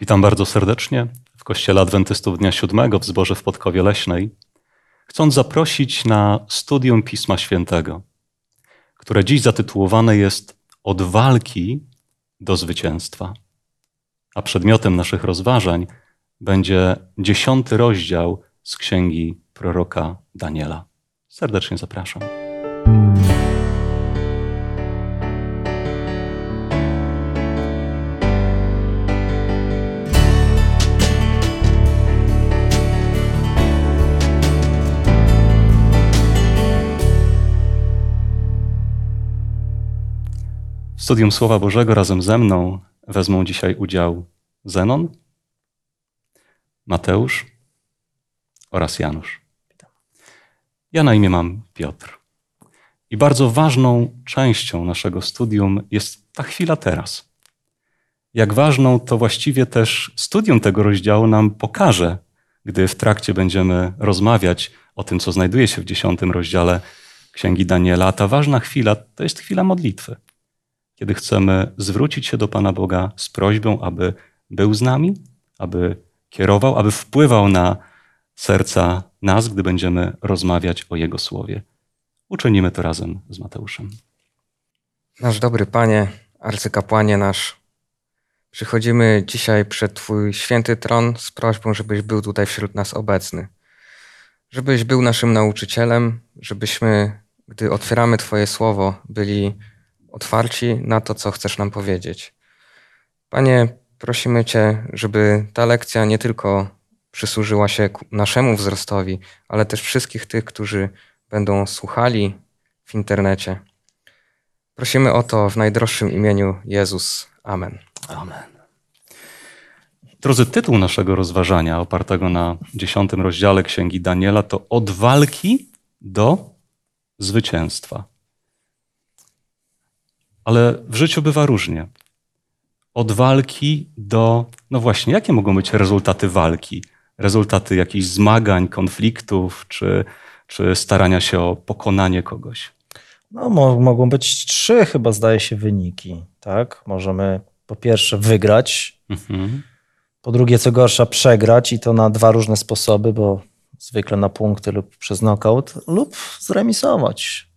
Witam bardzo serdecznie w Kościele Adwentystów Dnia Siódmego w Zborze w Podkowie Leśnej, chcąc zaprosić na studium Pisma Świętego, które dziś zatytułowane jest Od walki do zwycięstwa. A przedmiotem naszych rozważań będzie dziesiąty rozdział z księgi proroka Daniela. Serdecznie zapraszam. Studium Słowa Bożego razem ze mną wezmą dzisiaj udział Zenon, Mateusz oraz Janusz. Ja na imię mam Piotr. I bardzo ważną częścią naszego studium jest ta chwila teraz. Jak ważną to właściwie też studium tego rozdziału nam pokaże, gdy w trakcie będziemy rozmawiać o tym, co znajduje się w dziesiątym rozdziale Księgi Daniela. Ta ważna chwila to jest chwila modlitwy kiedy chcemy zwrócić się do Pana Boga z prośbą, aby był z nami, aby kierował, aby wpływał na serca nas, gdy będziemy rozmawiać o Jego słowie. Uczynimy to razem z Mateuszem. Nasz dobry Panie, arcykapłanie nasz, przychodzimy dzisiaj przed Twój święty tron z prośbą, żebyś był tutaj wśród nas obecny. Żebyś był naszym nauczycielem, żebyśmy, gdy otwieramy Twoje słowo, byli otwarci na to, co chcesz nam powiedzieć. Panie, prosimy Cię, żeby ta lekcja nie tylko przysłużyła się naszemu wzrostowi, ale też wszystkich tych, którzy będą słuchali w internecie. Prosimy o to w najdroższym imieniu Jezus. Amen. Amen. Drodzy, tytuł naszego rozważania, opartego na dziesiątym rozdziale Księgi Daniela, to Od walki do zwycięstwa. Ale w życiu bywa różnie. Od walki do, no właśnie, jakie mogą być rezultaty walki? Rezultaty jakichś zmagań, konfliktów, czy, czy starania się o pokonanie kogoś? No, mo mogą być trzy, chyba zdaje się, wyniki. Tak? Możemy po pierwsze wygrać, mhm. po drugie, co gorsza, przegrać i to na dwa różne sposoby, bo zwykle na punkty lub przez knockout, lub zremisować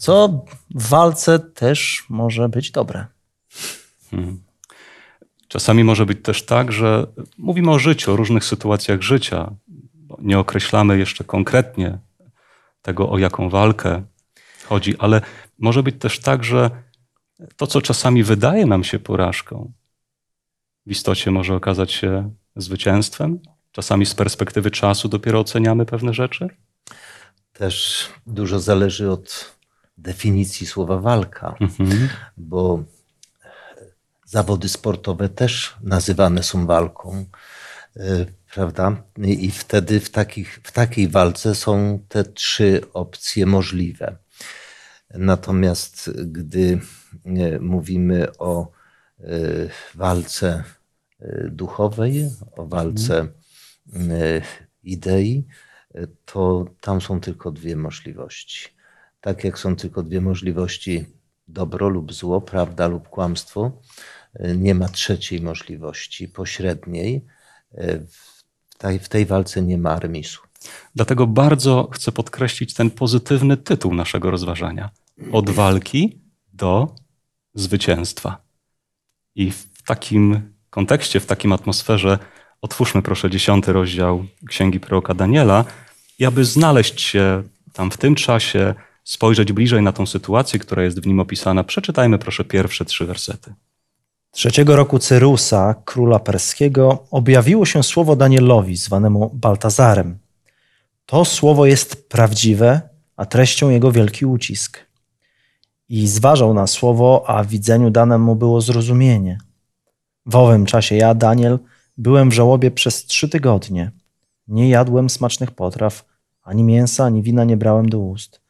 co w walce też może być dobre. Hmm. Czasami może być też tak, że mówimy o życiu, o różnych sytuacjach życia. Nie określamy jeszcze konkretnie tego, o jaką walkę chodzi, ale może być też tak, że to, co czasami wydaje nam się porażką, w istocie może okazać się zwycięstwem. Czasami z perspektywy czasu dopiero oceniamy pewne rzeczy. Też dużo zależy od definicji słowa walka, mhm. bo zawody sportowe też nazywane są walką, e, prawda? I wtedy w, takich, w takiej walce są te trzy opcje możliwe. Natomiast gdy e, mówimy o e, walce duchowej, o walce idei, to tam są tylko dwie możliwości tak jak są tylko dwie możliwości, dobro lub zło, prawda lub kłamstwo, nie ma trzeciej możliwości, pośredniej. W tej, w tej walce nie ma armisu. Dlatego bardzo chcę podkreślić ten pozytywny tytuł naszego rozważania. Od walki do zwycięstwa. I w takim kontekście, w takim atmosferze otwórzmy proszę dziesiąty rozdział Księgi Proroka Daniela i aby znaleźć się tam w tym czasie, spojrzeć bliżej na tą sytuację, która jest w nim opisana, przeczytajmy proszę pierwsze trzy wersety. Trzeciego roku Cyrusa, króla perskiego, objawiło się słowo Danielowi, zwanemu Baltazarem. To słowo jest prawdziwe, a treścią jego wielki ucisk. I zważał na słowo, a widzeniu dane mu było zrozumienie. W owym czasie ja, Daniel, byłem w żałobie przez trzy tygodnie. Nie jadłem smacznych potraw, ani mięsa, ani wina nie brałem do ust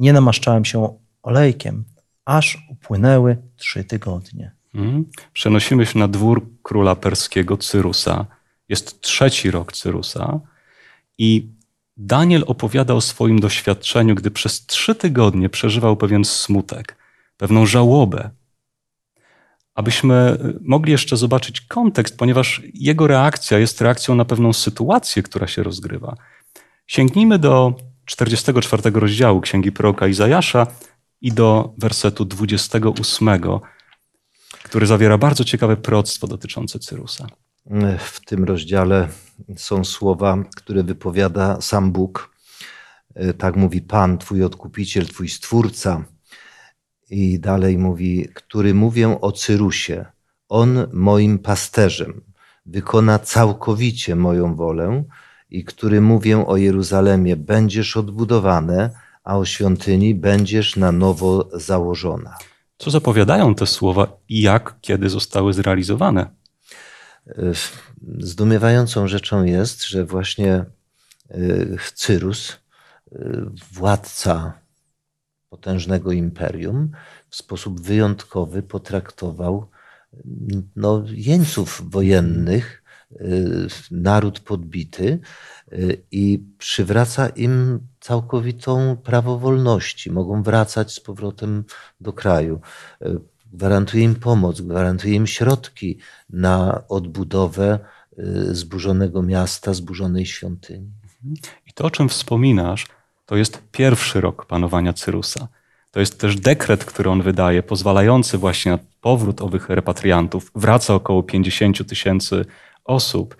nie namaszczałem się olejkiem, aż upłynęły trzy tygodnie. Hmm. Przenosimy się na dwór króla perskiego Cyrusa. Jest trzeci rok Cyrusa i Daniel opowiada o swoim doświadczeniu, gdy przez trzy tygodnie przeżywał pewien smutek, pewną żałobę. abyśmy mogli jeszcze zobaczyć kontekst, ponieważ jego reakcja jest reakcją na pewną sytuację, która się rozgrywa. Sięgnijmy do 44 rozdziału Księgi Proroka Izajasza i do wersetu 28, który zawiera bardzo ciekawe proroctwo dotyczące Cyrusa. W tym rozdziale są słowa, które wypowiada sam Bóg. Tak mówi Pan, Twój odkupiciel, Twój stwórca. I dalej mówi, który mówię o Cyrusie. On moim pasterzem wykona całkowicie moją wolę i który mówię o Jeruzalemie, będziesz odbudowane, a o świątyni będziesz na nowo założona. Co zapowiadają te słowa i jak, kiedy zostały zrealizowane? Zdumiewającą rzeczą jest, że właśnie e, Cyrus, e, władca potężnego imperium, w sposób wyjątkowy potraktował no, jeńców wojennych, naród podbity i przywraca im całkowitą prawo wolności. Mogą wracać z powrotem do kraju gwarantuje im pomoc, gwarantuje im środki na odbudowę y, zburzonego miasta, zburzonej świątyni. I to, o czym wspominasz, to jest pierwszy rok panowania Cyrusa. To jest też dekret, który on wydaje, pozwalający właśnie na powrót owych repatriantów. Wraca około 50 tysięcy osób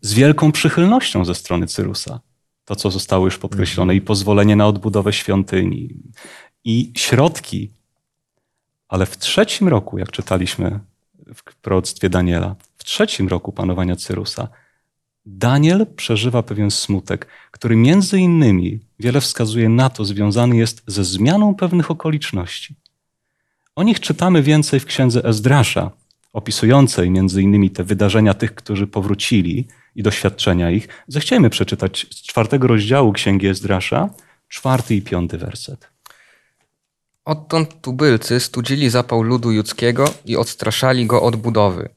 z wielką przychylnością ze strony Cyrusa. To, co zostało już podkreślone, i pozwolenie na odbudowę świątyni, i środki ale w trzecim roku, jak czytaliśmy w proroctwie Daniela, w trzecim roku panowania Cyrusa, Daniel przeżywa pewien smutek, który między innymi wiele wskazuje na to, związany jest ze zmianą pewnych okoliczności. O nich czytamy więcej w księdze Ezdrasza, opisującej między innymi te wydarzenia tych, którzy powrócili i doświadczenia ich. Zechciejmy przeczytać z czwartego rozdziału księgi Ezdrasza, czwarty i piąty werset. Odtąd tubylcy studzili zapał ludu judzkiego i odstraszali go od budowy.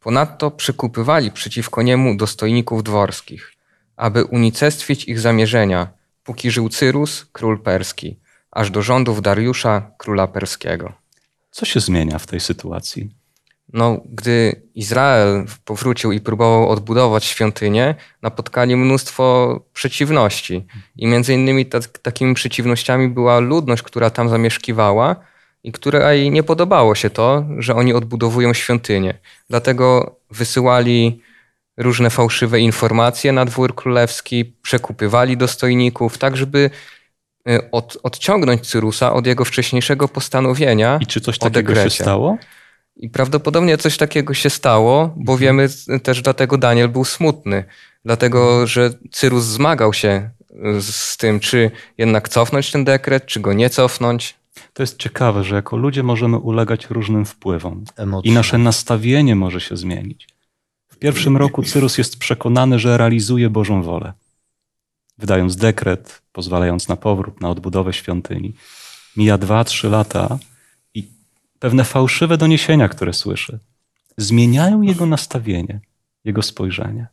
Ponadto przykupywali przeciwko niemu dostojników dworskich, aby unicestwić ich zamierzenia, póki żył Cyrus, król perski, aż do rządów Dariusza, króla perskiego. Co się zmienia w tej sytuacji? No, gdy Izrael powrócił i próbował odbudować świątynię, napotkali mnóstwo przeciwności. I między innymi takimi przeciwnościami była ludność, która tam zamieszkiwała i której nie podobało się to, że oni odbudowują świątynię. Dlatego wysyłali różne fałszywe informacje na dwór królewski, przekupywali dostojników, tak żeby y, od, odciągnąć Cyrusa od jego wcześniejszego postanowienia. I czy coś takiego się stało? I prawdopodobnie coś takiego się stało, bo mhm. wiemy też, dlatego Daniel był smutny. Dlatego, że Cyrus zmagał się y, z tym, czy jednak cofnąć ten dekret, czy go nie cofnąć. To jest ciekawe, że jako ludzie możemy ulegać różnym wpływom Emocje. i nasze nastawienie może się zmienić. W pierwszym roku Cyrus jest przekonany, że realizuje Bożą wolę, wydając dekret, pozwalając na powrót, na odbudowę świątyni. Mija dwa, trzy lata pewne fałszywe doniesienia, które słyszy, zmieniają jego nastawienie, jego spojrzenie.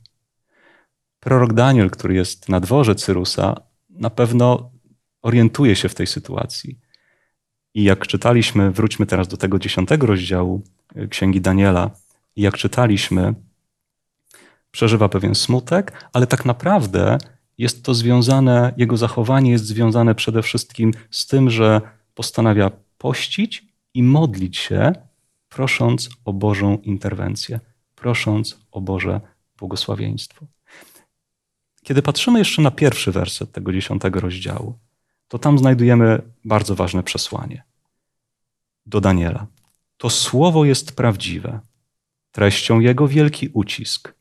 Prorok Daniel, który jest na dworze Cyrusa, na pewno orientuje się w tej sytuacji. I jak czytaliśmy, wróćmy teraz do tego dziesiątego rozdziału e, Księgi Daniela, i jak czytaliśmy, przeżywa pewien smutek, ale tak naprawdę jest to związane, jego zachowanie jest związane przede wszystkim z tym, że postanawia pościć i modlić się, prosząc o Bożą interwencję, prosząc o Boże błogosławieństwo. Kiedy patrzymy jeszcze na pierwszy werset tego dziesiątego rozdziału, to tam znajdujemy bardzo ważne przesłanie do Daniela. To słowo jest prawdziwe, treścią jego wielki ucisk.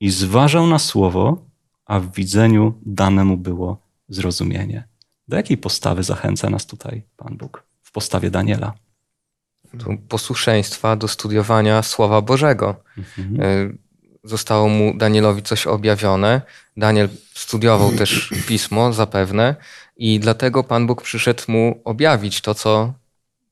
I zważał na słowo, a w widzeniu dane mu było zrozumienie. Do jakiej postawy zachęca nas tutaj Pan Bóg? W postawie Daniela. Posłuszeństwa do studiowania Słowa Bożego. Mhm. E, zostało mu Danielowi coś objawione. Daniel studiował też pismo zapewne i dlatego Pan Bóg przyszedł mu objawić to, co,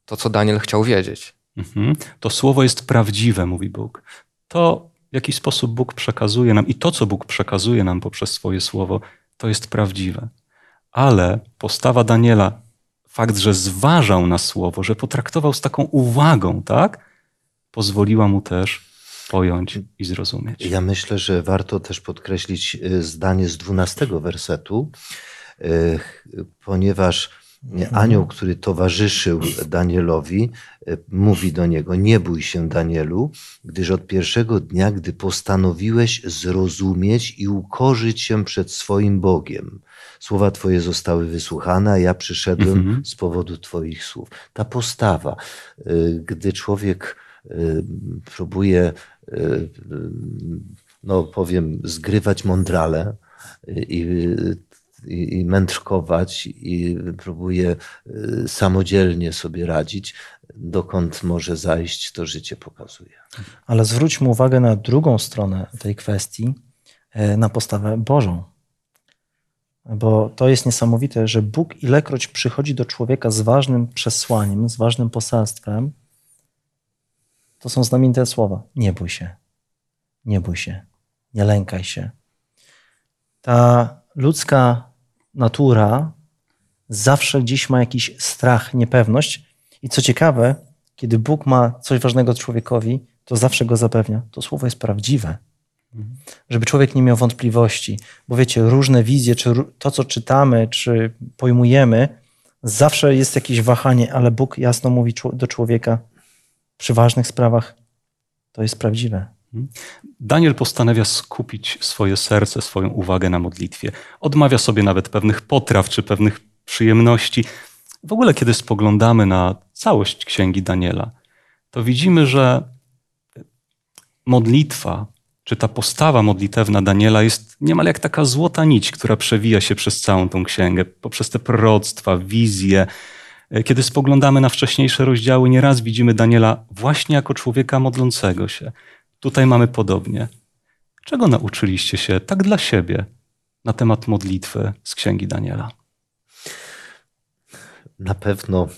to, co Daniel chciał wiedzieć. Mhm. To słowo jest prawdziwe, mówi Bóg. To, w jaki sposób Bóg przekazuje nam i to, co Bóg przekazuje nam poprzez swoje słowo, to jest prawdziwe. Ale postawa Daniela fakt, że zważał na słowo, że potraktował z taką uwagą, tak? pozwoliła mu też pojąć i zrozumieć. Ja myślę, że warto też podkreślić y, zdanie z dwunastego wersetu, y, ponieważ anioł, który towarzyszył Danielowi, y, mówi do niego: Nie bój się, Danielu, gdyż od pierwszego dnia, gdy postanowiłeś zrozumieć i ukorzyć się przed swoim Bogiem, słowa Twoje zostały wysłuchane, a ja przyszedłem Mhm. z powodu Twoich słów. Ta postawa, gdy człowiek próbuje y, no powiem, zgrywać mądrale i, i, mędrkować i próbuje y, samodzielnie sobie radzić, dokąd może zajść, to życie pokazuje. Ale zwróćmy uwagę na drugą stronę tej kwestii, e, na postawę Bożą. Bo to jest niesamowite, że Bóg ilekroć przychodzi do człowieka z ważnym przesłaniem, z ważnym poselstwem, to są znamienite słowa. Nie bój się, nie bój się, nie lękaj się. Ta ludzka natura zawsze gdzieś ma jakiś strach, niepewność. I co ciekawe, kiedy Bóg ma coś ważnego człowiekowi, to zawsze go zapewnia. To słowo jest prawdziwe. Żeby człowiek nie miał wątpliwości, bo wiecie, różne wizje, czy to, co czytamy, czy pojmujemy, zawsze jest jakieś wahanie, ale Bóg jasno mówi do człowieka: przy ważnych sprawach to jest prawdziwe. Daniel postanawia skupić swoje serce, swoją uwagę na modlitwie. Odmawia sobie nawet pewnych potraw czy pewnych przyjemności. W ogóle, kiedy spoglądamy na całość księgi Daniela, to widzimy, że modlitwa, czy ta postawa modlitewna Daniela jest niemal jak taka złota nić, która przewija się przez całą tą księgę, poprzez te proroctwa, wizje, kiedy spoglądamy na wcześniejsze rozdziały, nieraz widzimy Daniela właśnie jako człowieka modlącego się. Tutaj mamy podobnie. Czego nauczyliście się tak dla siebie na temat modlitwy z księgi Daniela? Na pewno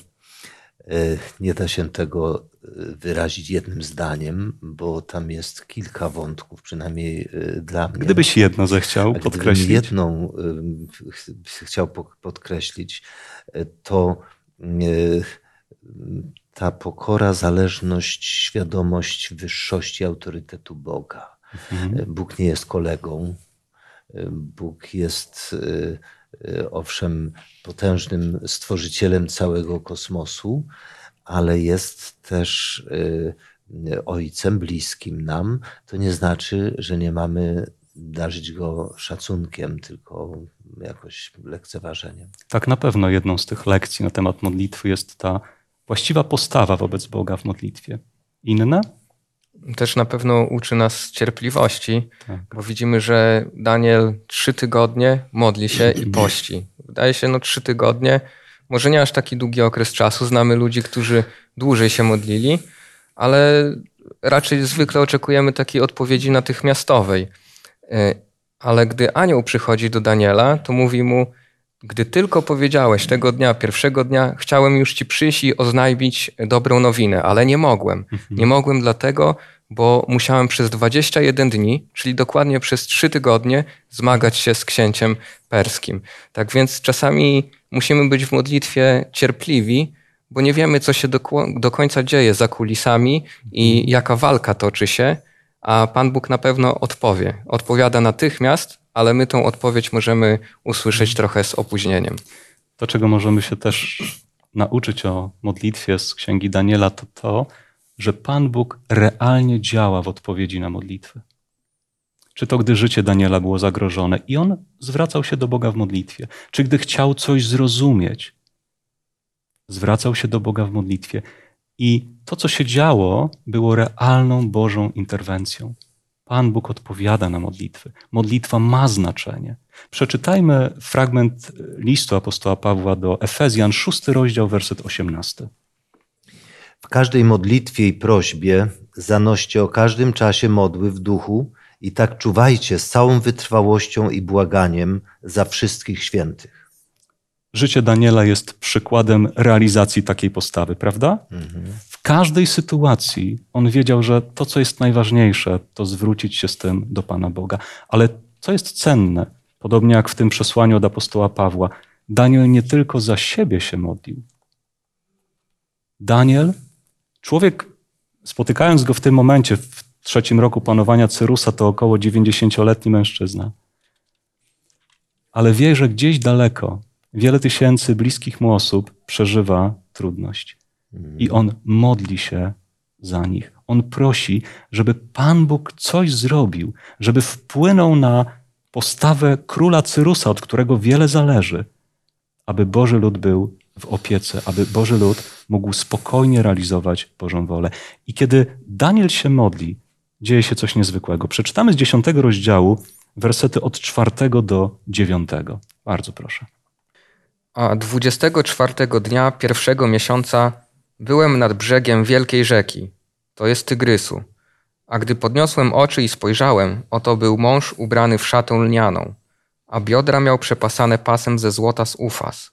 e, nie da się tego e, wyrazić jednym zdaniem, bo tam jest kilka wątków, przynajmniej e, dla mnie. Gdybyś jedno zechciał podkreślić. Gdybym jedną chciał podkreślić, to ta pokora, zależność, świadomość wyższości autorytetu Boga. Mhm. Bóg nie jest kolegą. Bóg jest owszem potężnym stworzycielem całego kosmosu, ale jest też ojcem bliskim nam. To nie znaczy, że nie mamy darzyć go szacunkiem, tylko jakoś lekceważeniem. Tak, na pewno jedną z tych lekcji na temat modlitwy jest ta właściwa postawa wobec Boga w modlitwie. Inne? Też na pewno uczy nas cierpliwości, tak. bo widzimy, że Daniel trzy tygodnie modli się i pości. Wydaje się, no trzy tygodnie, może nie aż taki długi okres czasu. Znamy ludzi, którzy dłużej się modlili, ale raczej zwykle oczekujemy takiej odpowiedzi natychmiastowej. E, ale gdy anioł przychodzi do Daniela, to mówi mu: Gdy tylko powiedziałeś tego dnia, pierwszego dnia, chciałem już ci przyjść i oznajmić dobrą nowinę, ale nie mogłem. Mhm. Nie mogłem dlatego, bo musiałem przez 21 dni, czyli dokładnie przez 3 tygodnie, zmagać się z księciem perskim. Tak więc czasami musimy być w modlitwie cierpliwi, bo nie wiemy, co się do, do końca dzieje za kulisami i mhm. jaka walka toczy się a Pan Bóg na pewno odpowie. Odpowiada natychmiast, ale my tą odpowiedź możemy usłyszeć trochę z opóźnieniem. To, czego możemy się też nauczyć o modlitwie z księgi Daniela, to to, że Pan Bóg realnie działa w odpowiedzi na modlitwy. Czy to gdy życie Daniela było zagrożone i on zwracał się do Boga w modlitwie, czy gdy chciał coś zrozumieć, zwracał się do Boga w modlitwie. I to, co się działo, było realną Bożą interwencją. Pan Bóg odpowiada na modlitwy. Modlitwa ma znaczenie. Przeczytajmy fragment listu apostoła Pawła do Efezjan, szósty rozdział, werset 18. W każdej modlitwie i prośbie zanoście o każdym czasie modły w duchu i tak czuwajcie z całą wytrwałością i błaganiem za wszystkich świętych. Życie Daniela jest przykładem realizacji takiej postawy, prawda? Mhm. W każdej sytuacji on wiedział, że to, co jest najważniejsze, to zwrócić się z tym do Pana Boga. Ale co jest cenne, podobnie jak w tym przesłaniu od apostoła Pawła, Daniel nie tylko za siebie się modlił. Daniel, człowiek spotykając go w tym momencie, w trzecim roku panowania Cyrusa, to około 90-letni mężczyzna. Ale wie, że gdzieś daleko wiele tysięcy bliskich mu osób przeżywa trudność. I on modli się za nich. On prosi, żeby Pan Bóg coś zrobił, żeby wpłynął na postawę króla Cyrusa, od którego wiele zależy, aby Boży lud był w opiece, aby Boży lud mógł spokojnie realizować Bożą wolę. I kiedy Daniel się modli, dzieje się coś niezwykłego. Przeczytamy z dziesiątego rozdziału wersety od czwartego do dziewiątego. Bardzo proszę. A 24 dnia pierwszego miesiąca byłem nad brzegiem wielkiej rzeki, to jest Tygrysu. A gdy podniosłem oczy i spojrzałem, oto był mąż ubrany w szatę lnianą, a biodra miał przepasane pasem ze złota z ufas.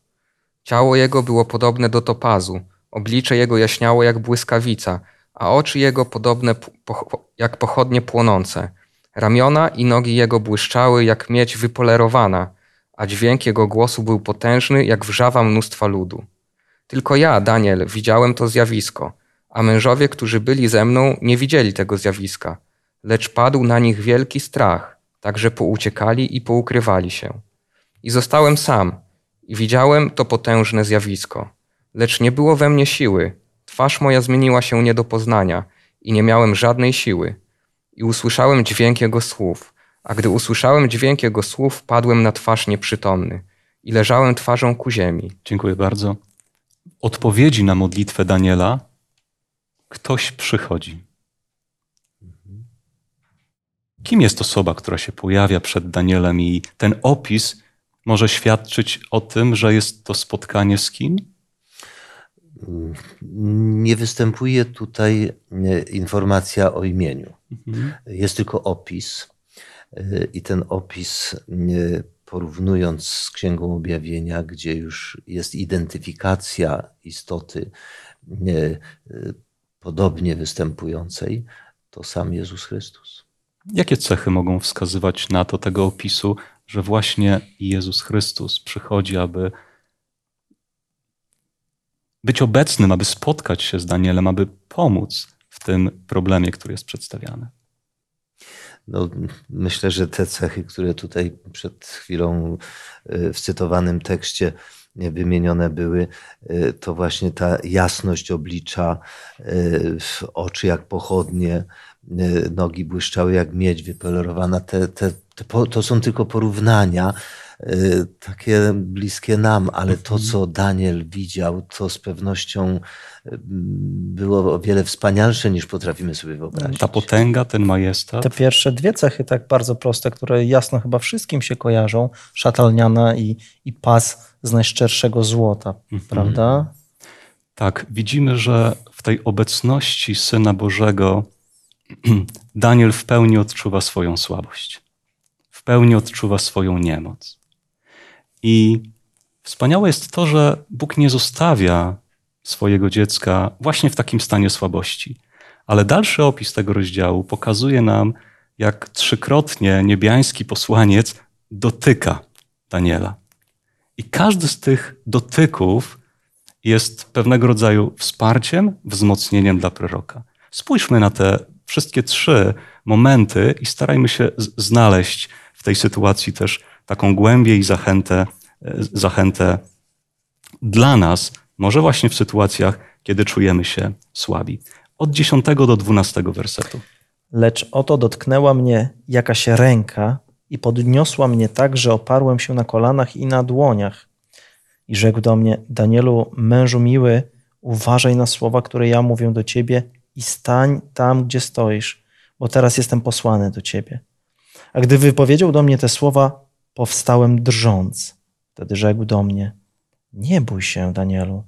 Ciało jego było podobne do topazu, oblicze jego jaśniało jak błyskawica, a oczy jego podobne jak pochodnie płonące. Ramiona i nogi jego błyszczały jak miedź wypolerowana, a dźwięk jego głosu był potężny jak wrzawa mnóstwa ludu. Tylko ja, Daniel, widziałem to zjawisko, a mężowie, którzy byli ze mną, nie widzieli tego zjawiska, lecz padł na nich wielki strach, tak że pouciekali i poukrywali się. I zostałem sam, i widziałem to potężne zjawisko, lecz nie było we mnie siły, twarz moja zmieniła się nie do poznania i nie miałem żadnej siły. I usłyszałem dźwięk jego słów, a gdy usłyszałem dźwięk jego słów, padłem na twarz nieprzytomny i leżałem twarzą ku ziemi. Dziękuję bardzo. Odpowiedzi na modlitwę Daniela ktoś przychodzi. Kim jest osoba, która się pojawia przed Danielem i ten opis może świadczyć o tym, że jest to spotkanie z kim? Nie występuje tutaj e, informacja o imieniu. Mhm. Jest tylko opis. E, I ten opis, e, porównując z Księgą Objawienia, gdzie już jest identyfikacja istoty podobnie występującej, to sam Jezus Chrystus. Jakie cechy mogą wskazywać na to tego opisu, że właśnie Jezus Chrystus przychodzi, aby być obecnym, aby spotkać się z Danielem, aby pomóc w tym problemie, który jest przedstawiany? No, myślę, że te cechy, które tutaj przed chwilą y, w cytowanym tekście wymienione były, y, to właśnie ta jasność oblicza, y, oczy jak pochodnie, nogi błyszczały jak miedź wypolerowana. Te, te, te, to są tylko porównania, takie bliskie nam, ale to, mhm. co Daniel widział, to z pewnością było o wiele wspanialsze niż potrafimy sobie wyobrazić. Ta potęga, ten majestat. Te pierwsze dwie cechy tak bardzo proste, które jasno chyba wszystkim się kojarzą, szatalniana i, i pas z najszczerszego złota, mhm. prawda? Tak, widzimy, że w tej obecności Syna Bożego Daniel w pełni odczuwa swoją słabość, w pełni odczuwa swoją niemoc. I wspaniałe jest to, że Bóg nie zostawia swojego dziecka właśnie w takim stanie słabości. Ale dalszy opis tego rozdziału pokazuje nam, jak trzykrotnie niebiański posłaniec dotyka Daniela. I każdy z tych dotyków jest pewnego rodzaju wsparciem, wzmocnieniem dla proroka. Spójrzmy na te wszystkie trzy momenty i starajmy się znaleźć w tej sytuacji też taką głębię i zachętę, e, zachętę dla nas, może właśnie w sytuacjach, kiedy czujemy się słabi. Od 10 do 12 wersetu. Lecz oto dotknęła mnie jakaś ręka i podniosła mnie tak, że oparłem się na kolanach i na dłoniach. I rzekł do mnie: Danielu, mężu miły, uważaj na słowa, które ja mówię do ciebie i stań tam, gdzie stoisz, bo teraz jestem posłany do ciebie. A gdy wypowiedział do mnie te słowa, powstałem drżąc. Wtedy rzekł do mnie: Nie bój się, Danielu,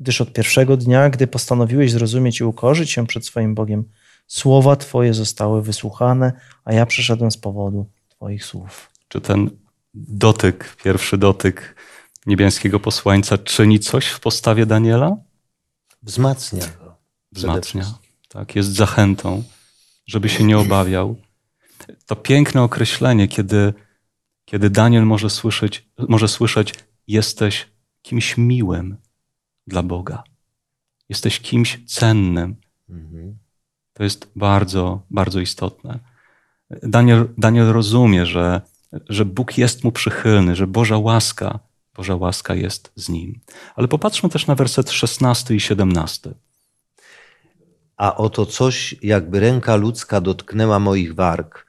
gdyż od pierwszego dnia, gdy postanowiłeś zrozumieć i ukorzyć się przed swoim Bogiem, słowa Twoje zostały wysłuchane, a ja przyszedłem z powodu Twoich słów. Czy ten dotyk, pierwszy dotyk niebiańskiego posłańca czyni coś w postawie Daniela? Wzmacnia go. Wzmacnia. Tak, jest zachętą, żeby się nie obawiał. To piękne określenie, kiedy, kiedy Daniel może słyszeć, może słyszeć: Jesteś kimś miłym dla Boga. Jesteś kimś cennym. Mhm. To jest bardzo, bardzo istotne. Daniel, Daniel rozumie, że, że Bóg jest mu przychylny, że Boża łaska, Boża łaska jest z nim. Ale popatrzmy też na werset 16 i 17. A oto coś, jakby ręka ludzka dotknęła moich warg.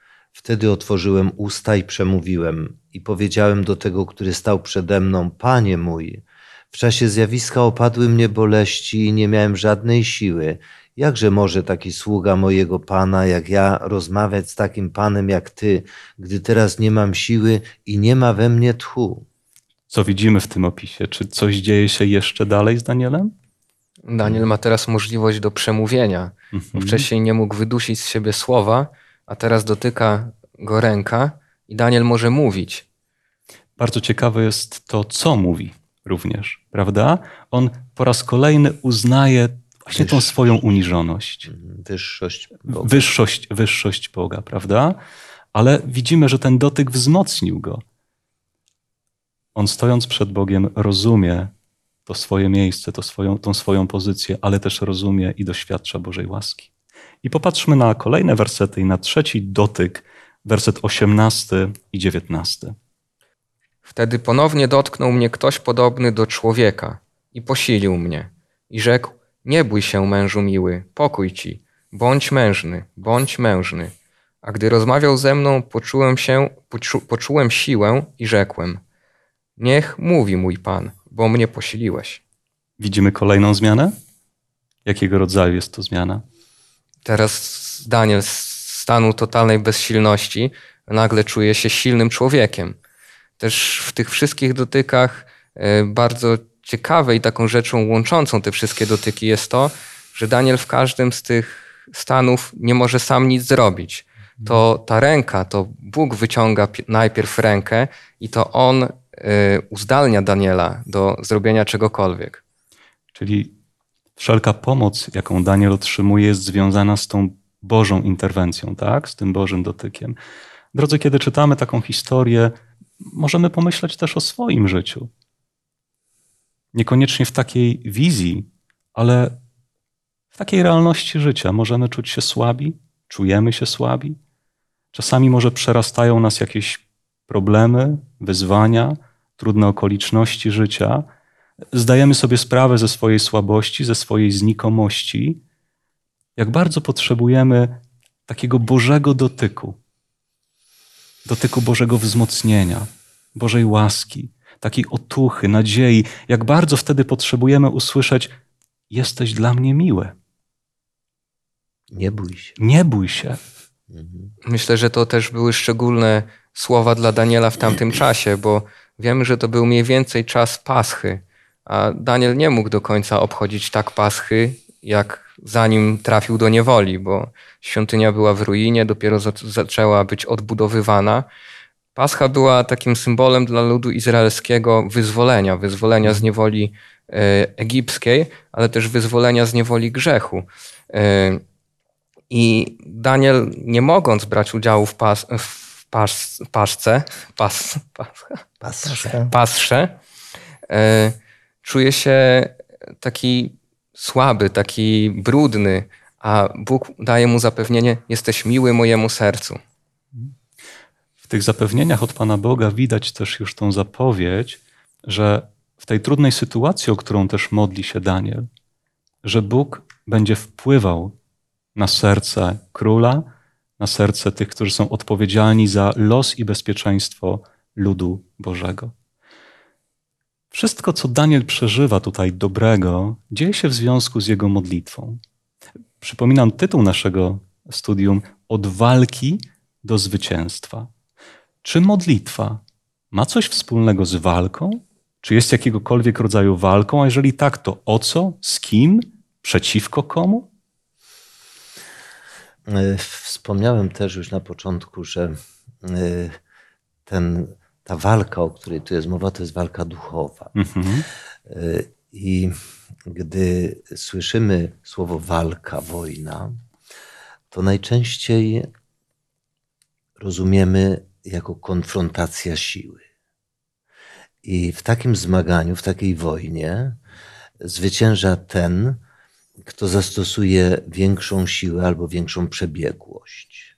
Wtedy otworzyłem usta i przemówiłem, i powiedziałem do tego, który stał przede mną: Panie mój, w czasie zjawiska opadły mnie boleści i nie miałem żadnej siły. Jakże może taki sługa mojego Pana, jak ja, rozmawiać z takim Panem jak Ty, gdy teraz nie mam siły i nie ma we mnie tchu? Co widzimy w tym opisie? Czy coś dzieje się jeszcze dalej z Danielem? Daniel ma teraz możliwość do przemówienia. Mhm. Wcześniej nie mógł wydusić z siebie słowa, a teraz dotyka go ręka i Daniel może mówić. Bardzo ciekawe jest to, co mówi również, prawda? On po raz kolejny uznaje właśnie tą swoją uniżoność, Wyższość Boga. wyższość, wyższość Boga, prawda? Ale widzimy, że ten dotyk wzmocnił go. On stojąc przed Bogiem rozumie to swoje miejsce, to swoją, tą swoją pozycję, ale też rozumie i doświadcza Bożej łaski. I popatrzmy na kolejne wersety i na trzeci dotyk, werset 18 i 19. Wtedy ponownie dotknął mnie ktoś podobny do człowieka i posilił mnie i rzekł: Nie bój się, mężu miły, pokój ci, bądź mężny, bądź mężny. A gdy rozmawiał ze mną, poczułem się, poczu, poczułem siłę i rzekłem: Niech mówi mój pan, bo mnie posiliłeś. Widzimy kolejną zmianę? Jakiego rodzaju jest to zmiana? Teraz Daniel stanu totalnej bezsilności nagle czuje się silnym człowiekiem. Też w tych wszystkich dotykach e, bardzo ciekawe i taką rzeczą łączącą te wszystkie dotyki jest to, że Daniel w każdym z tych stanów nie może sam nic zrobić. To ta ręka, to Bóg wyciąga pi- najpierw rękę i to on e, uzdalnia Daniela do zrobienia czegokolwiek. Czyli wszelka pomoc, jaką Daniel otrzymuje, jest związana z tą Bożą interwencją, tak? Z tym Bożym dotykiem. Drodzy, kiedy czytamy taką historię, możemy pomyśleć też o swoim życiu. Niekoniecznie w takiej wizji, ale w takiej realności życia możemy czuć się słabi, czujemy się słabi. Czasami może przerastają nas jakieś problemy, wyzwania, trudne okoliczności życia. Zdajemy sobie sprawę ze swojej słabości, ze swojej znikomości, jak bardzo potrzebujemy takiego Bożego dotyku, dotyku Bożego wzmocnienia, Bożej łaski, takiej otuchy, nadziei, jak bardzo wtedy potrzebujemy usłyszeć: Jesteś dla mnie miły. Nie bój się. Nie bój się. Mhm. Myślę, że to też były szczególne słowa dla Daniela w tamtym czasie, bo wiemy, że to był mniej więcej czas Paschy, a Daniel nie mógł do końca obchodzić tak Paschy, jak zanim trafił do niewoli, bo świątynia była w ruinie, dopiero za- zaczęła być odbudowywana. Pascha była takim symbolem dla ludu izraelskiego wyzwolenia, wyzwolenia z niewoli e, egipskiej, ale też wyzwolenia z niewoli grzechu. E, I Daniel, nie mogąc brać udziału w, pas, w pas, paszce, pas, pas, Pastrze. pasrze, e, czuje się taki słaby, taki brudny, a Bóg daje mu zapewnienie: Jesteś miły mojemu sercu. W tych zapewnieniach od Pana Boga widać też już tą zapowiedź, że w tej trudnej sytuacji, o którą też modli się Daniel, że Bóg będzie wpływał na serce króla, na serce tych, którzy są odpowiedzialni za los i bezpieczeństwo ludu Bożego. Wszystko, co Daniel przeżywa tutaj dobrego, dzieje się w związku z jego modlitwą. Przypominam tytuł naszego studium: Od walki do zwycięstwa. Czy modlitwa ma coś wspólnego z walką? Czy jest jakiegokolwiek rodzaju walką? A jeżeli tak, to o co? Z kim? Przeciwko komu? Wspomniałem też już na początku, że e, ten, ta walka, o której tu jest mowa, to jest walka duchowa. Mhm. E, I gdy słyszymy słowo walka, wojna, to najczęściej rozumiemy jako konfrontacja siły. I w takim zmaganiu, w takiej wojnie zwycięża ten, kto zastosuje większą siłę albo większą przebiegłość.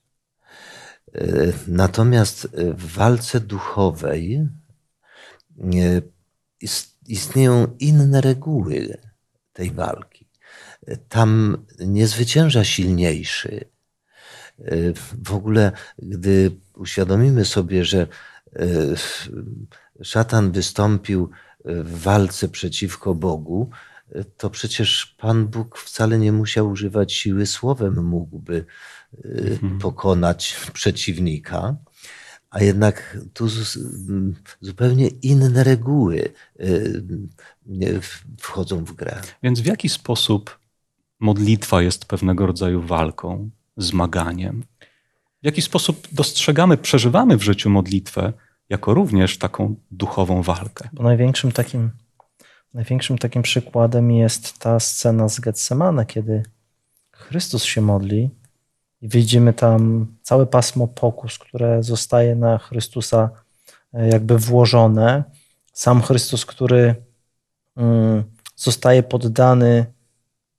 Natomiast w walce duchowej istnieją inne reguły tej walki. Tam nie zwycięża silniejszy. W ogóle, gdy uświadomimy sobie, że szatan wystąpił w walce przeciwko Bogu, to przecież Pan Bóg wcale nie musiał używać siły słowem, mógłby mhm. pokonać przeciwnika. A jednak tu zupełnie inne reguły wchodzą w grę. Więc w jaki sposób modlitwa jest pewnego rodzaju walką, zmaganiem? W jaki sposób dostrzegamy, przeżywamy w życiu modlitwę jako również taką duchową walkę? Bo największym takim, największym takim przykładem jest ta scena z Getsemane, kiedy Chrystus się modli i widzimy tam całe pasmo pokus, które zostaje na Chrystusa e, jakby włożone. Sam Chrystus, który mm, zostaje poddany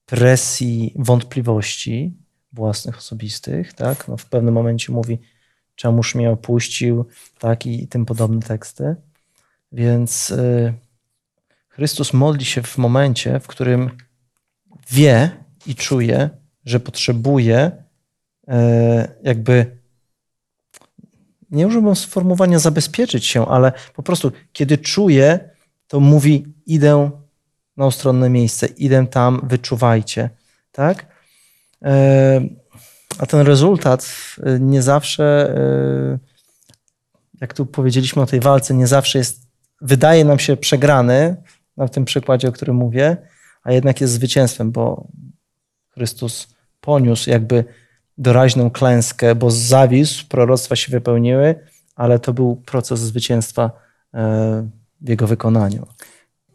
presji wątpliwości własnych, osobistych, tak? No w pewnym momencie mówi, czemuż mnie opuścił, tak? I, i tym podobne teksty. Więc y, Chrystus modli się w momencie, w którym wie i czuje, że potrzebuje jakby nie użyłbym sformułowania zabezpieczyć się, ale po prostu kiedy czuję, to mówi idę na ustronne miejsce, idę tam, wyczuwajcie, tak? E, a ten rezultat e, nie zawsze, jak tu powiedzieliśmy o tej walce, nie zawsze jest, wydaje nam się przegrany, na tym przykładzie, o którym mówię, a jednak jest zwycięstwem, bo Chrystus poniósł jakby doraźną klęskę, bo zawisł, proroctwa się wypełniły, ale to był proces zwycięstwa e, w jego wykonaniu.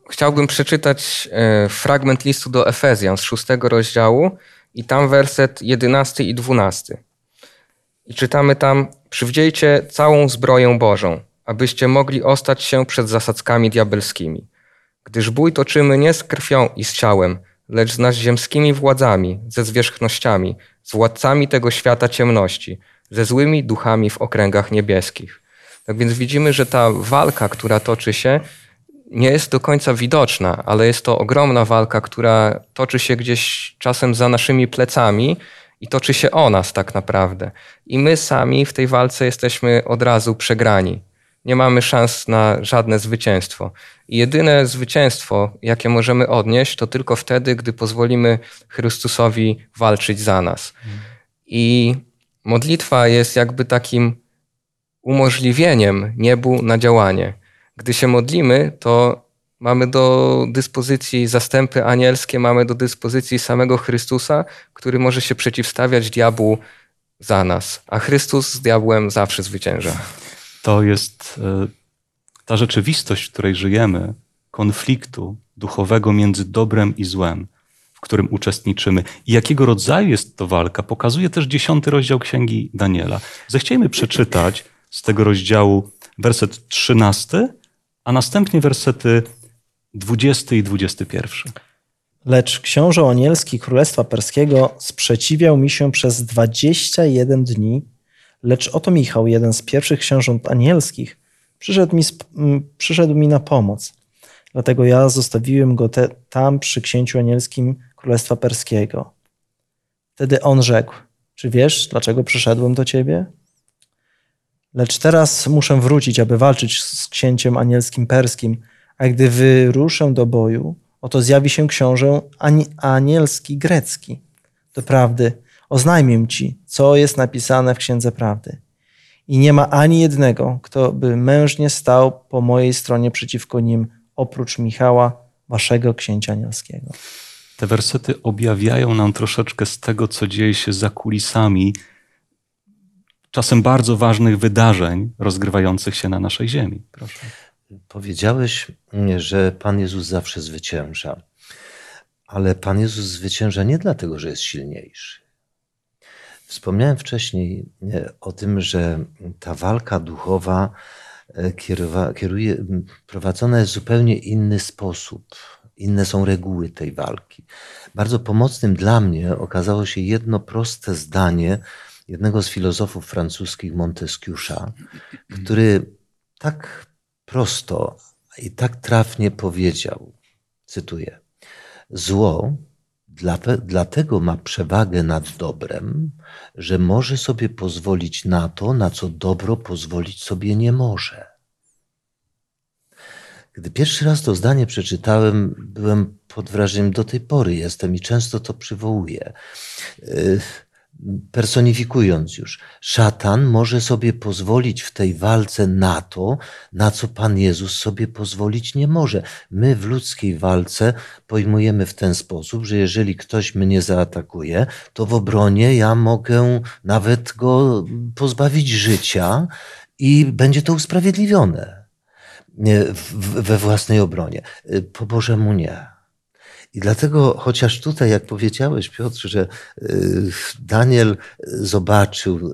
Chciałbym przeczytać e, fragment listu do Efezjan z szóstego rozdziału i tam werset jedenasty i dwunasty. I czytamy tam: Przywdziejcie całą zbroję Bożą, abyście mogli ostać się przed zasadzkami diabelskimi. Gdyż bój toczymy nie z krwią i z ciałem, lecz z nadziemskimi władzami, ze zwierzchnościami, z władcami tego świata ciemności, ze złymi duchami w okręgach niebieskich. Tak więc widzimy, że ta walka, która toczy się, nie jest do końca widoczna, ale jest to ogromna walka, która toczy się gdzieś czasem za naszymi plecami i toczy się o nas tak naprawdę. I my sami w tej walce jesteśmy od razu przegrani nie mamy szans na żadne zwycięstwo. I jedyne zwycięstwo, jakie możemy odnieść, to tylko wtedy, gdy pozwolimy Chrystusowi walczyć za nas. I modlitwa jest jakby takim umożliwieniem niebu na działanie. Gdy się modlimy, to mamy do dyspozycji zastępy anielskie, mamy do dyspozycji samego Chrystusa, który może się przeciwstawiać diabłu za nas, a Chrystus z diabłem zawsze zwycięża to jest e, ta rzeczywistość, w której żyjemy, konfliktu duchowego między dobrem i złem, w którym uczestniczymy. I jakiego rodzaju jest to walka, pokazuje też dziesiąty rozdział Księgi Daniela. Zechciejmy przeczytać z tego rozdziału werset trzynasty, a następnie wersety dwudziesty i dwudziesty pierwszy. Lecz książę anielski Królestwa Perskiego sprzeciwiał mi się przez dwadzieścia jeden dni Lecz oto Michał, jeden z pierwszych książąt anielskich, przyszedł mi, przyszedł mi na pomoc. Dlatego ja zostawiłem go te, tam przy księciu anielskim Królestwa Perskiego. Wtedy on rzekł: Czy wiesz, dlaczego przyszedłem do ciebie? Lecz teraz muszę wrócić, aby walczyć z księciem anielskim perskim, a gdy wyruszę do boju, oto zjawi się książę anielski grecki. Doprawdy, Oznajmię ci, co jest napisane w Księdze Prawdy. I nie ma ani jednego, kto by mężnie stał po mojej stronie przeciwko nim, oprócz Michała, waszego księcia anielskiego. Te wersety objawiają nam troszeczkę z tego, co dzieje się za kulisami czasem bardzo ważnych wydarzeń rozgrywających się na naszej ziemi. Proszę. Powiedziałeś, że Pan Jezus zawsze zwycięża. Ale Pan Jezus zwycięża nie dlatego, że jest silniejszy. Wspomniałem wcześniej e, o tym, że ta walka duchowa e, kierowa, kieruje, prowadzona jest w zupełnie inny sposób. inne są reguły tej walki. Bardzo pomocnym dla mnie okazało się jedno proste zdanie jednego z filozofów francuskich Montesquieu'a, który tak prosto i tak trafnie powiedział, cytuję, zło dlatego ma przewagę nad dobrem, że może sobie pozwolić na to, na co dobro pozwolić sobie nie może. Gdy pierwszy raz to zdanie przeczytałem, byłem pod wrażeniem, do tej pory jestem i często to przywołuję. Y, personifikując już, szatan może sobie pozwolić w tej walce na to, na co Pan Jezus sobie pozwolić nie może. My w ludzkiej walce pojmujemy w ten sposób, że jeżeli ktoś mnie zaatakuje, to w obronie ja mogę nawet go pozbawić życia i będzie to usprawiedliwione we własnej obronie. Po Bożemu nie. I dlatego, chociaż tutaj, jak powiedziałeś, Piotr, że y, Daniel zobaczył,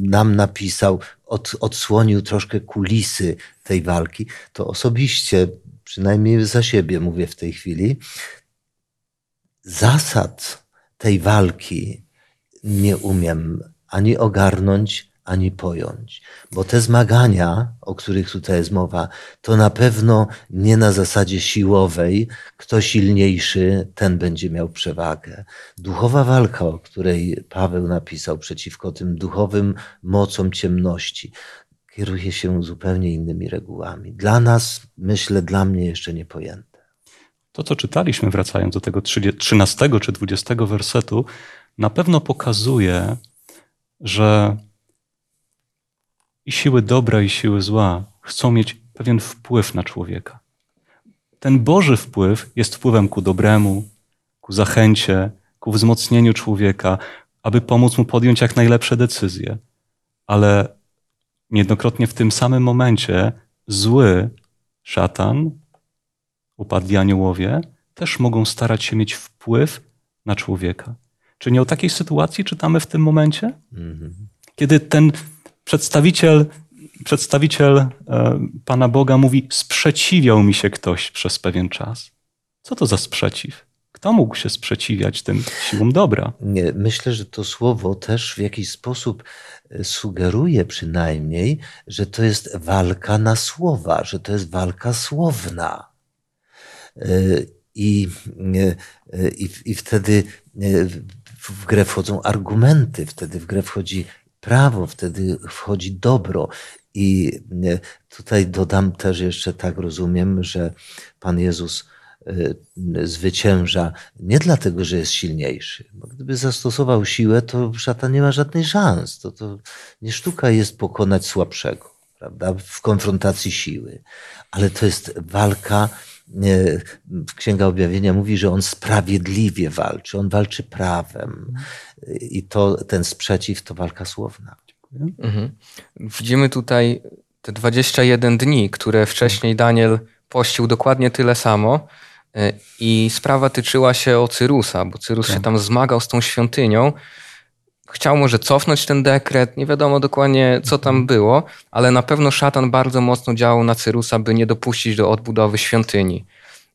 nam napisał, od, odsłonił troszkę kulisy tej walki, to osobiście, przynajmniej za siebie mówię w tej chwili, zasad tej walki nie umiem ani ogarnąć, ani pojąć. Bo te zmagania, o których tutaj jest mowa, to na pewno nie na zasadzie siłowej, kto silniejszy, ten będzie miał przewagę. Duchowa walka, o której Paweł napisał przeciwko tym duchowym mocom ciemności, kieruje się zupełnie innymi regułami. Dla nas, myślę, dla mnie jeszcze niepojęte. To, co czytaliśmy, wracając do tego 13 czy 20 wersetu, na pewno pokazuje, że i siły dobra, i siły zła chcą mieć pewien wpływ na człowieka. Ten Boży wpływ jest wpływem ku dobremu, ku zachęcie, ku wzmocnieniu człowieka, aby pomóc mu podjąć jak najlepsze decyzje. Ale niejednokrotnie w tym samym momencie zły szatan, upadli aniołowie, też mogą starać się mieć wpływ na człowieka. Czy nie o takiej sytuacji czytamy w tym momencie? Mm -hmm. Kiedy ten przedstawiciel, przedstawiciel e, Pana Boga mówi: Sprzeciwiał mi się ktoś przez pewien czas. Co to za sprzeciw? Kto mógł się sprzeciwiać tym siłom dobra? Nie, myślę, że to słowo też w jakiś sposób e, sugeruje przynajmniej, że to jest walka na słowa, że to jest walka słowna. E, I, i, i wtedy w grę wchodzą argumenty, wtedy w grę wchodzi prawo, wtedy wchodzi dobro. I e, tutaj dodam też jeszcze tak rozumiem, że Pan Jezus e, zwycięża nie dlatego, że jest silniejszy. Bo gdyby zastosował siłę, to szatan nie ma żadnej szans. To, to nie sztuka jest pokonać słabszego, prawda? W konfrontacji siły. Ale to jest walka. Księga Objawienia mówi, że on sprawiedliwie walczy, on walczy prawem. I to, ten sprzeciw to walka słowna. Mhm. Widzimy tutaj te 21 dni, które wcześniej Daniel pościł dokładnie tyle samo. E, I sprawa tyczyła się o Cyrusa, bo Cyrus tak. się tam zmagał z tą świątynią. Chciał może cofnąć ten dekret, nie wiadomo dokładnie co tam było, ale na pewno szatan bardzo mocno działał na Cyrusa, by nie dopuścić do odbudowy świątyni.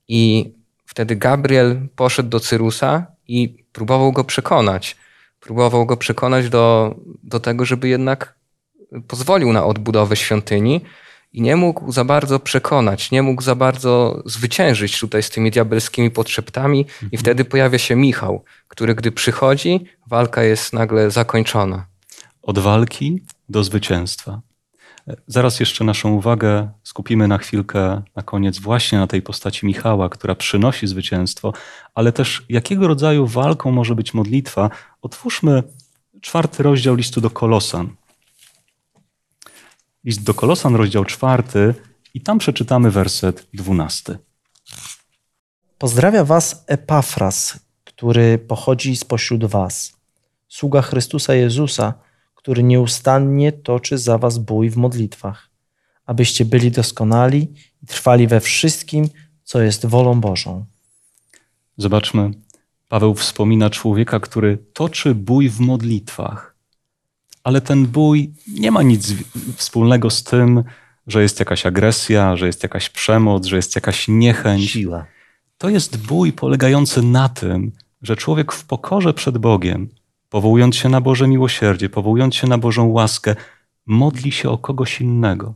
I wtedy Gabriel poszedł do Cyrusa i próbował go przekonać próbował go przekonać do, do tego, żeby jednak pozwolił na odbudowę świątyni i nie mógł za bardzo przekonać, nie mógł za bardzo zwyciężyć tutaj z tymi diabelskimi podszeptami mhm. i wtedy pojawia się Michał, który gdy przychodzi, walka jest nagle zakończona. Od walki do zwycięstwa. Zaraz jeszcze naszą uwagę skupimy na chwilkę, na koniec, właśnie na tej postaci Michała, która przynosi zwycięstwo, ale też jakiego rodzaju walką może być modlitwa. Otwórzmy czwarty rozdział listu do Kolosan. List do Kolosan, rozdział czwarty, i tam przeczytamy werset dwunasty. Pozdrawia Was Epafras, który pochodzi spośród Was, sługa Chrystusa Jezusa który nieustannie toczy za was bój w modlitwach, abyście byli doskonali i trwali we wszystkim, co jest wolą Bożą. Zobaczmy, Paweł wspomina człowieka, który toczy bój w modlitwach, ale ten bój nie ma nic wspólnego z tym, że jest jakaś agresja, że jest jakaś przemoc, że jest jakaś niechęć. Siła. To jest bój polegający na tym, że człowiek w pokorze przed Bogiem, powołując się na Boże miłosierdzie, powołując się na Bożą łaskę, modli się o kogoś innego.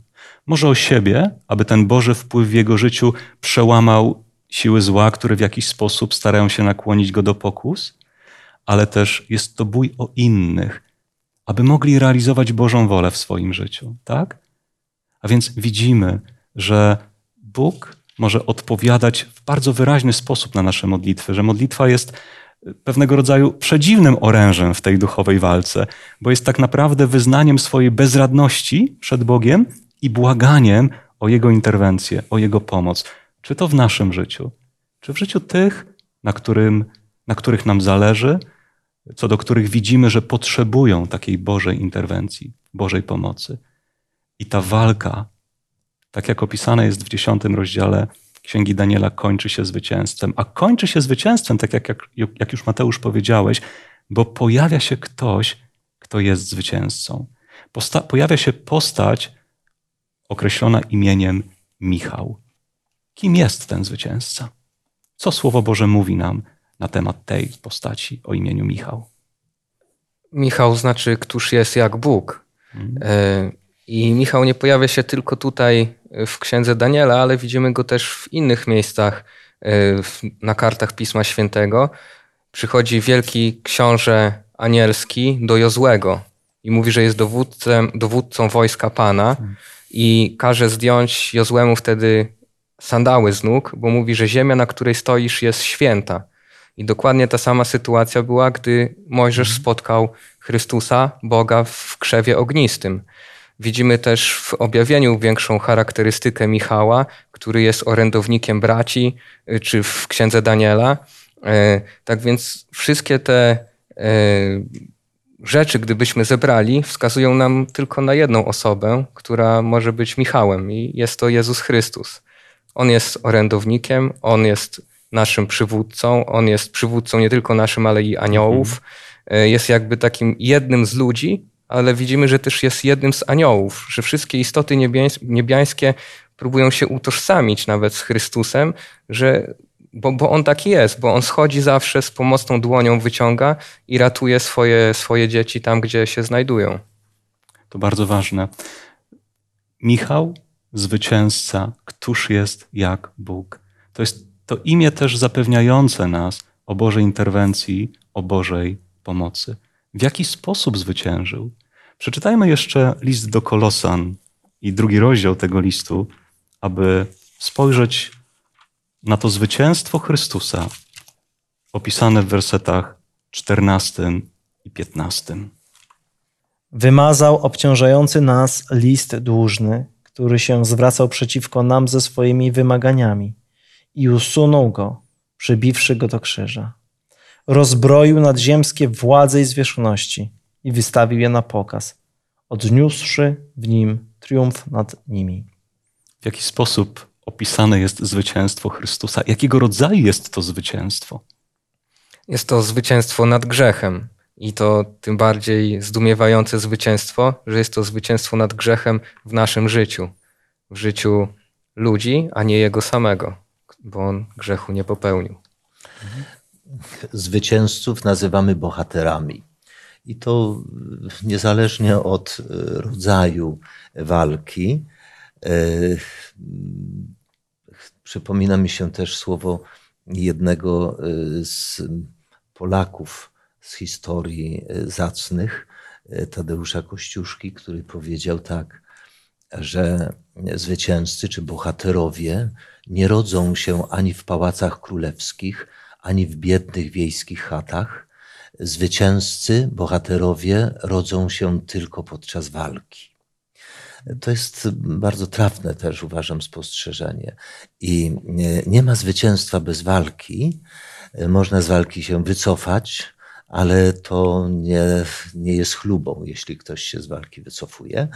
Może o siebie, aby ten Boży wpływ w jego życiu przełamał siły zła, które w jakiś sposób starają się nakłonić go do pokus, ale też jest to bój o innych, aby mogli realizować Bożą wolę w swoim życiu, tak? A więc widzimy, że Bóg może odpowiadać w bardzo wyraźny sposób na nasze modlitwy, że modlitwa jest pewnego rodzaju przedziwnym orężem w tej duchowej walce, bo jest tak naprawdę wyznaniem swojej bezradności przed Bogiem i błaganiem o Jego interwencję, o Jego pomoc. Czy to w naszym życiu, czy w życiu tych, na, którym, na których nam zależy, co do których widzimy, że potrzebują takiej Bożej interwencji, Bożej pomocy. I ta walka, tak jak opisane jest w dziesiątym rozdziale Księgi Daniela, kończy się zwycięstwem. A kończy się zwycięstwem, tak jak, jak, jak już Mateusz powiedziałeś, bo pojawia się ktoś, kto jest zwycięzcą. Posta pojawia się postać określona imieniem Michał. Kim jest ten zwycięzca? Co Słowo Boże mówi nam na temat tej postaci o imieniu Michał? Michał znaczy, któż jest jak Bóg. Mhm. E, I Michał nie pojawia się tylko tutaj w księdze Daniela, ale widzimy go też w innych miejscach e, na kartach Pisma Świętego. Przychodzi wielki książę anielski do Jozłego i mówi, że jest dowódcem, dowódcą wojska Pana mhm. i każe zdjąć Jozłemu wtedy sandały z nóg, bo mówi, że ziemia, na której stoisz, jest święta. I dokładnie ta sama sytuacja była, gdy Mojżesz mhm. spotkał Chrystusa, Boga w krzewie ognistym. Widzimy też w objawieniu większą charakterystykę Michała, który jest orędownikiem braci, y, czy w księdze Daniela. E, tak więc wszystkie te e, rzeczy, gdybyśmy zebrali, wskazują nam tylko na jedną osobę, która może być Michałem, i jest to Jezus Chrystus. On jest orędownikiem, on jest naszym przywódcą, on jest przywódcą nie tylko naszym, ale i aniołów. Mhm. Jest jakby takim jednym z ludzi, ale widzimy, że też jest jednym z aniołów, że wszystkie istoty niebiańskie próbują się utożsamić nawet z Chrystusem, że, bo, bo on taki jest, bo on schodzi zawsze z pomocną dłonią, wyciąga i ratuje swoje, swoje dzieci tam, gdzie się znajdują. To bardzo ważne. Michał zwycięzca, któż jest jak Bóg. To jest to imię też zapewniające nas o Bożej interwencji, o Bożej pomocy. W jaki sposób zwyciężył? Przeczytajmy jeszcze list do Kolosan i drugi rozdział tego listu, aby spojrzeć na to zwycięstwo Chrystusa opisane w wersetach 14 i 15. Wymazał obciążający nas list dłużny, który się zwracał przeciwko nam ze swoimi wymaganiami i usunął go, przybiwszy go do krzyża. Rozbroił nadziemskie władze i zwierzchności i wystawił je na pokaz, odniósłszy w nim triumf nad nimi. W jaki sposób opisane jest zwycięstwo Chrystusa? Jakiego rodzaju jest to zwycięstwo? Jest to zwycięstwo nad grzechem. I to tym bardziej zdumiewające zwycięstwo, że jest to zwycięstwo nad grzechem w naszym życiu, w życiu ludzi, a nie jego samego, bo on grzechu nie popełnił. Zwycięzców nazywamy bohaterami. I to niezależnie od rodzaju walki. E, przypomina mi się też słowo jednego z Polaków, z historii e, zacnych e, Tadeusza Kościuszki, który powiedział tak, że zwycięzcy czy bohaterowie nie rodzą się ani w pałacach królewskich, ani w biednych wiejskich chatach. Zwycięzcy, bohaterowie rodzą się tylko podczas walki. To jest bardzo trafne też, uważam, spostrzeżenie. I nie, ma zwycięstwa bez walki. Można z walki się wycofać, ale to nie, nie jest chlubą, jeśli ktoś się z walki wycofuje.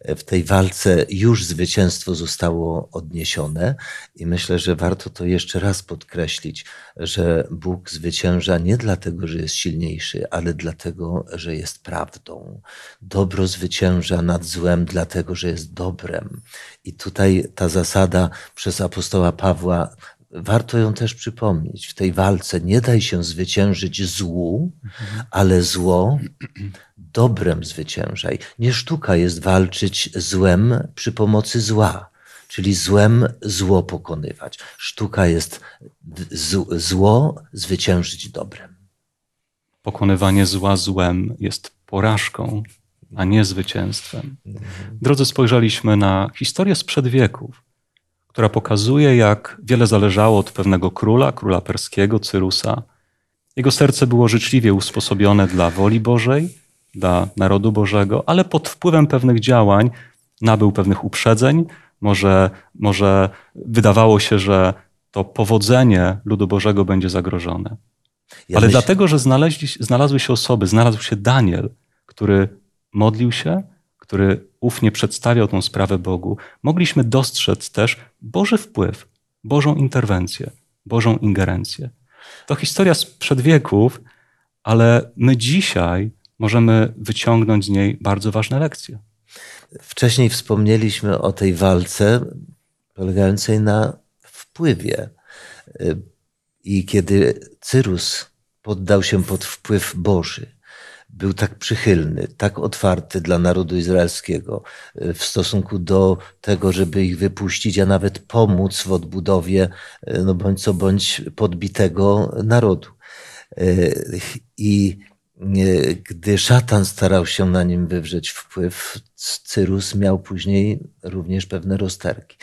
W tej walce już zwycięstwo zostało odniesione i myślę, że warto to jeszcze raz podkreślić, że Bóg zwycięża nie dlatego, że jest silniejszy, ale dlatego, że jest prawdą. Dobro zwycięża nad złem, dlatego, że jest dobrem. I tutaj ta zasada przez apostoła Pawła warto ją też przypomnieć. W tej walce nie daj się zwyciężyć złu, ale zło dobrem zwyciężaj. Nie sztuka jest walczyć złem przy pomocy zła, czyli złem zło pokonywać. Sztuka jest zło zwyciężyć dobrem. Pokonywanie zła złem jest porażką, a nie zwycięstwem. Drodzy, spojrzeliśmy na historię sprzed wieków, która pokazuje, jak wiele zależało od pewnego króla, króla perskiego, Cyrusa. Jego serce było życzliwie usposobione dla woli Bożej, dla narodu Bożego, ale pod wpływem pewnych działań nabył pewnych uprzedzeń. Może, może wydawało się, że to powodzenie ludu Bożego będzie zagrożone. Ja ale myśl... dlatego, że znaleźli, znalazły się osoby, znalazł się Daniel, który modlił się, który ufnie przedstawiał tą sprawę Bogu, mogliśmy dostrzec też Boży wpływ, Bożą interwencję, Bożą ingerencję. To historia sprzed wieków, ale my dzisiaj możemy wyciągnąć z niej bardzo ważne lekcje. Wcześniej wspomnieliśmy o tej walce polegającej na wpływie. I kiedy Cyrus poddał się pod wpływ Boży, był tak przychylny, tak otwarty dla narodu izraelskiego e, w stosunku do tego, żeby ich wypuścić, a nawet pomóc w odbudowie, e, no bądź co bądź podbitego narodu. E, I gdy szatan starał się na nim wywrzeć wpływ, Cyrus miał później również pewne rozterki.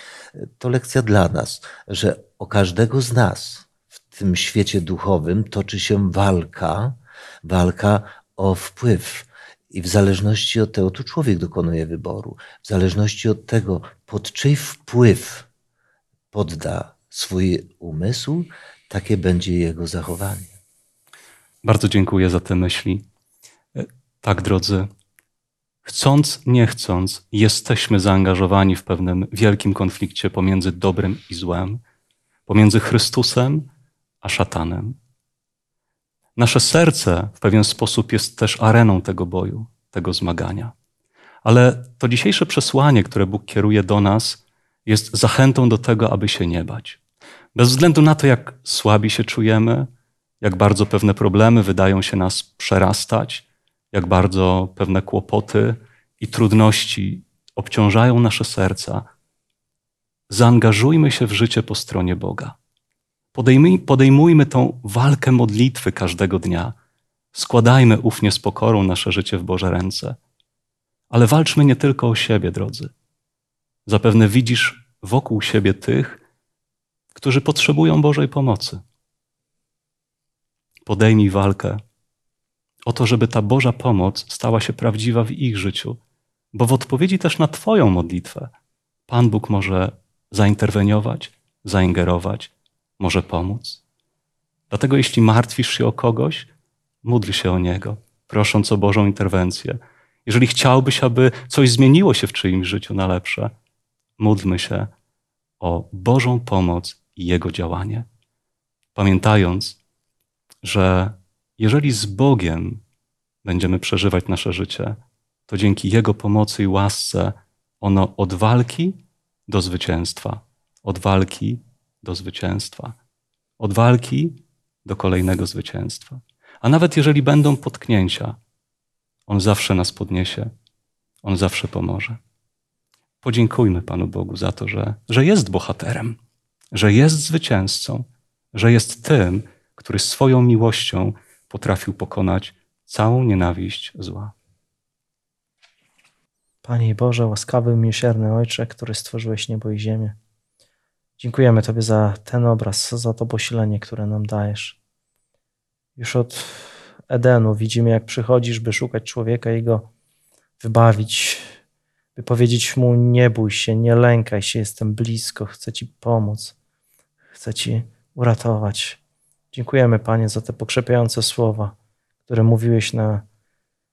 To lekcja dla nas, że o każdego z nas w tym świecie duchowym toczy się walka, walka o wpływ. I w zależności od tego, tu człowiek dokonuje wyboru, w zależności od tego, pod czyj wpływ podda swój umysł, takie będzie jego zachowanie. Bardzo dziękuję za te myśli. Tak, drodzy, chcąc, nie chcąc, jesteśmy zaangażowani w pewnym wielkim konflikcie pomiędzy dobrem i złem, pomiędzy Chrystusem a szatanem. Nasze serce w pewien sposób jest też areną tego boju, tego zmagania. Ale to dzisiejsze przesłanie, które Bóg kieruje do nas, jest zachętą do tego, aby się nie bać. Bez względu na to, jak słabi się czujemy, jak bardzo pewne problemy wydają się nas przerastać, jak bardzo pewne kłopoty i trudności obciążają nasze serca, zaangażujmy się w życie po stronie Boga. Podejmij, podejmujmy tą walkę modlitwy każdego dnia. Składajmy ufnie z pokorą nasze życie w Boże ręce. Ale walczmy nie tylko o siebie, drodzy. Zapewne widzisz wokół siebie tych, którzy potrzebują Bożej pomocy. Podejmij walkę o to, żeby ta Boża pomoc stała się prawdziwa w ich życiu, bo w odpowiedzi też na Twoją modlitwę Pan Bóg może zainterweniować, zaingerować może pomóc. Dlatego jeśli martwisz się o kogoś, módl się o niego, prosząc o Bożą interwencję. Jeżeli chciałbyś, aby coś zmieniło się w czyimś życiu na lepsze, módlmy się o Bożą pomoc i Jego działanie. Pamiętając, że jeżeli z Bogiem będziemy przeżywać nasze życie, to dzięki Jego pomocy i łasce ono od walki do zwycięstwa, od walki do zwycięstwa, od walki do kolejnego zwycięstwa. A nawet jeżeli będą potknięcia, On zawsze nas podniesie, On zawsze pomoże. Podziękujmy Panu Bogu za to, że, że jest bohaterem, że jest zwycięzcą, że jest tym, który swoją miłością potrafił pokonać całą nienawiść zła. Panie Boże, łaskawy, miłosierny Ojcze, który stworzyłeś niebo i ziemię. Dziękujemy Tobie za ten obraz, za to posilenie, które nam dajesz. Już od Edenu widzimy, jak przychodzisz, by szukać człowieka i go wybawić, by powiedzieć mu: Nie bój się, nie lękaj się, jestem blisko, chcę Ci pomóc, chcę Ci uratować. Dziękujemy, Panie, za te pokrzepiające słowa, które mówiłeś na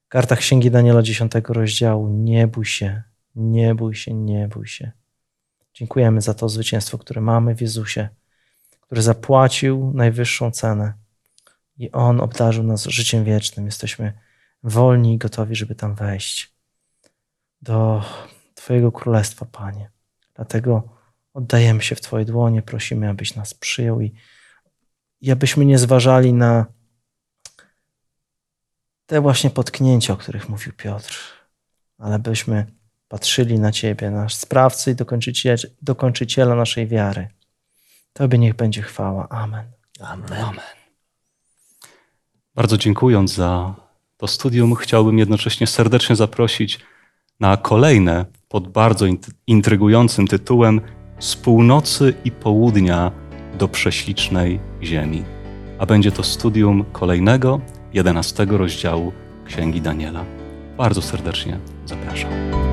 kartach Księgi Daniela 10 rozdziału. Nie bój się, nie bój się, nie bój się. Dziękujemy za to zwycięstwo, które mamy w Jezusie, który zapłacił najwyższą cenę i On obdarzył nas życiem wiecznym. Jesteśmy wolni i gotowi, żeby tam wejść do Twojego królestwa, Panie. Dlatego oddajemy się w Twoje dłonie, prosimy, abyś nas przyjął i, i abyśmy nie zważali na te właśnie potknięcia, o których mówił Piotr, ale byśmy patrzyli na Ciebie, nasz sprawcy i dokończyciela, dokończyciela naszej wiary. Tobie niech będzie chwała. Amen. Amen. Amen. Bardzo dziękując za to studium, chciałbym jednocześnie serdecznie zaprosić na kolejne pod bardzo int- intrygującym tytułem Z północy i południa do prześlicznej ziemi. A będzie to studium kolejnego, jedenastego rozdziału Księgi Daniela. Bardzo serdecznie zapraszam.